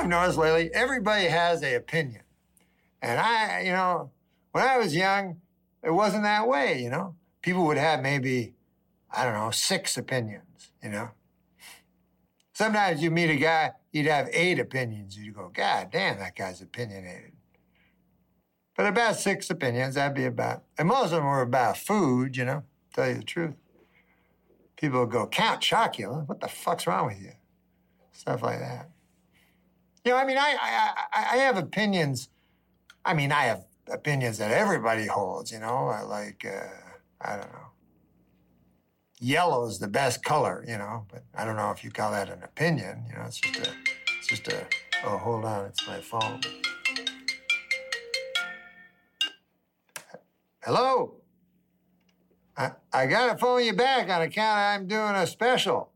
I've noticed lately, everybody has a opinion. And I, you know, when I was young, it wasn't that way, you know. People would have maybe, I don't know, six opinions, you know. Sometimes you meet a guy, you'd have eight opinions. You'd go, God damn, that guy's opinionated. But about six opinions, that'd be about, and most of them were about food, you know, tell you the truth. People would go, Count Chocula, what the fuck's wrong with you? Stuff like that. You know, I mean, I, I, I have opinions. I mean, I have opinions that everybody holds, you know, like, uh, I don't know. Yellow is the best color, you know, but I don't know if you call that an opinion, you know, it's just a, it's just a, oh, hold on, it's my phone. Hello? I, I gotta phone you back on account I'm doing a special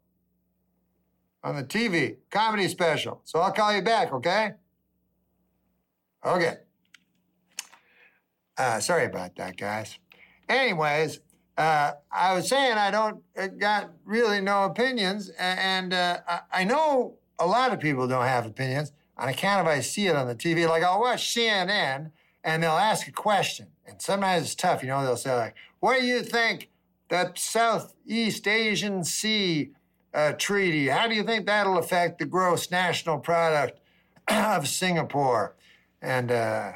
on the TV, comedy special. So I'll call you back, okay? Okay. Uh, sorry about that, guys. Anyways, uh, I was saying I don't uh, got really no opinions, and uh, I know a lot of people don't have opinions on account of I see it on the TV. Like I'll watch CNN, and they'll ask a question, and sometimes it's tough. You know, they'll say like, "What do you think that Southeast Asian Sea uh, treaty? How do you think that'll affect the gross national product of Singapore?" And uh,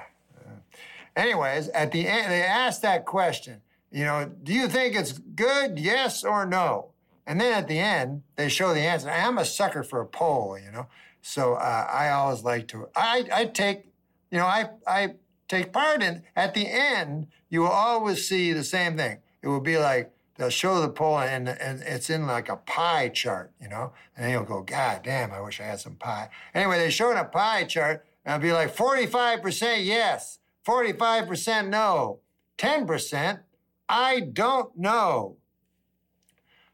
anyways, at the end, they asked that question. You know, do you think it's good, yes or no? And then at the end, they show the answer. I'm a sucker for a poll, you know. So uh, I always like to. I, I take, you know, I I take part in. At the end, you will always see the same thing. It will be like they'll show the poll and and it's in like a pie chart, you know. And then you'll go, God damn, I wish I had some pie. Anyway, they show in a pie chart, and it'll be like 45% yes, 45% no, 10% I don't know.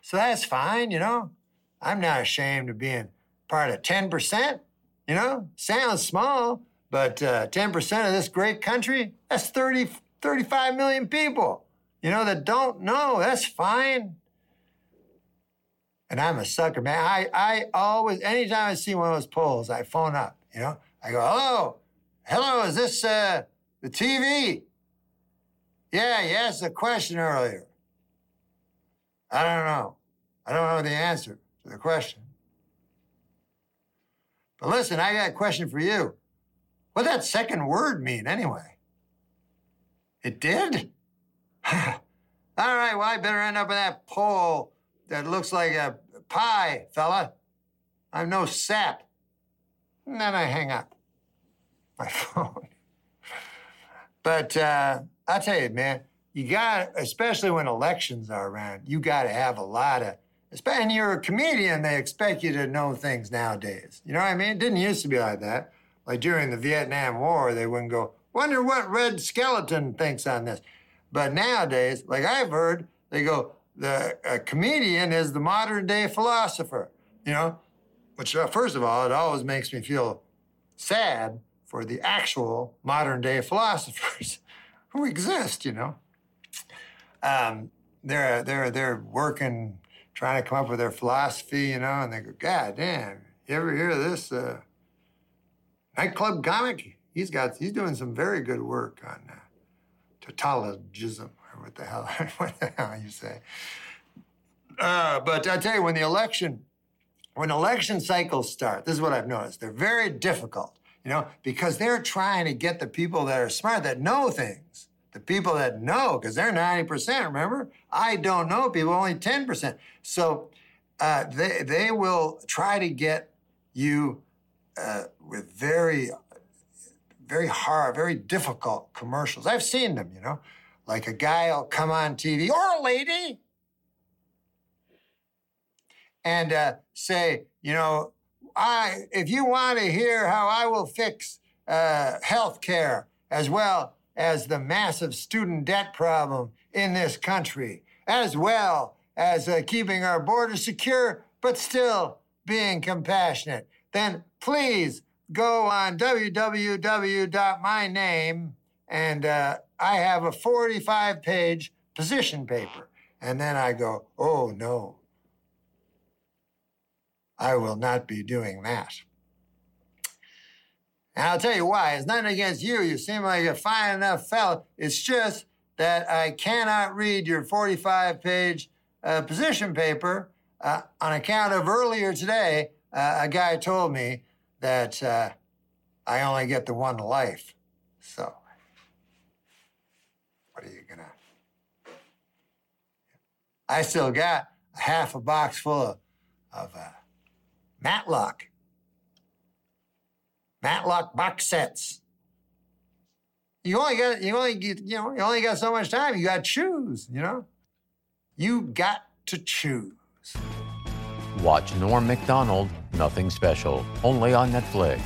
So that's fine, you know. I'm not ashamed of being part of 10%, you know. Sounds small, but uh, 10% of this great country, that's 30, 35 million people, you know, that don't know. That's fine. And I'm a sucker, man. I, I always, anytime I see one of those polls, I phone up, you know. I go, hello, hello, is this uh, the TV? Yeah, you asked a question earlier. I don't know. I don't know the answer to the question. But listen, I got a question for you. What did that second word mean anyway? It did? All right, well, I better end up in that poll that looks like a pie, fella. I'm no sap. And then I hang up my phone. but uh, I'll tell you, man, you got, especially when elections are around, you got to have a lot of, and you're a comedian, they expect you to know things nowadays. You know what I mean? It didn't used to be like that. Like during the Vietnam War, they wouldn't go, wonder what Red Skelton thinks on this. But nowadays, like I've heard, they go, the comedian is the modern day philosopher, you know? Which, uh, first of all, it always makes me feel sad for the actual modern day philosophers who exist, you know. Um, they're they're they're working, trying to come up with their philosophy, you know, and they go, God damn, you ever hear this uh, nightclub comic? He's got he's doing some very good work on uh, tautologism, or what the hell what the hell you say. Uh, but I tell you, when the election when election cycles start, this is what I've noticed. They're very difficult you know, because they're trying to get the people that are smart, that know things, the people that know, because they're 90%, remember? I don't know people, only 10%. So uh, they, they will try to get you uh, with very, very hard, very difficult commercials. I've seen them, you know, like a guy will come on TV or a lady and uh, say, you know, I, if you want to hear how I will fix uh, health care as well as the massive student debt problem in this country, as well as uh, keeping our borders secure, but still being compassionate, then please go on www.myname and uh, I have a 45 page position paper. And then I go, oh no, I will not be doing that. And I'll tell you why. It's nothing against you. You seem like a fine enough fellow. It's just that I cannot read your 45 page uh, position paper uh, on account of earlier today, uh, a guy told me that uh, I only get the one life. So, what are you gonna? I still got half a box full of, of uh, Matlock. Matlock box sets. You only got you only get, you know you only got so much time. You got to choose. You know, you got to choose. Watch Norm Macdonald, Nothing Special, only on Netflix.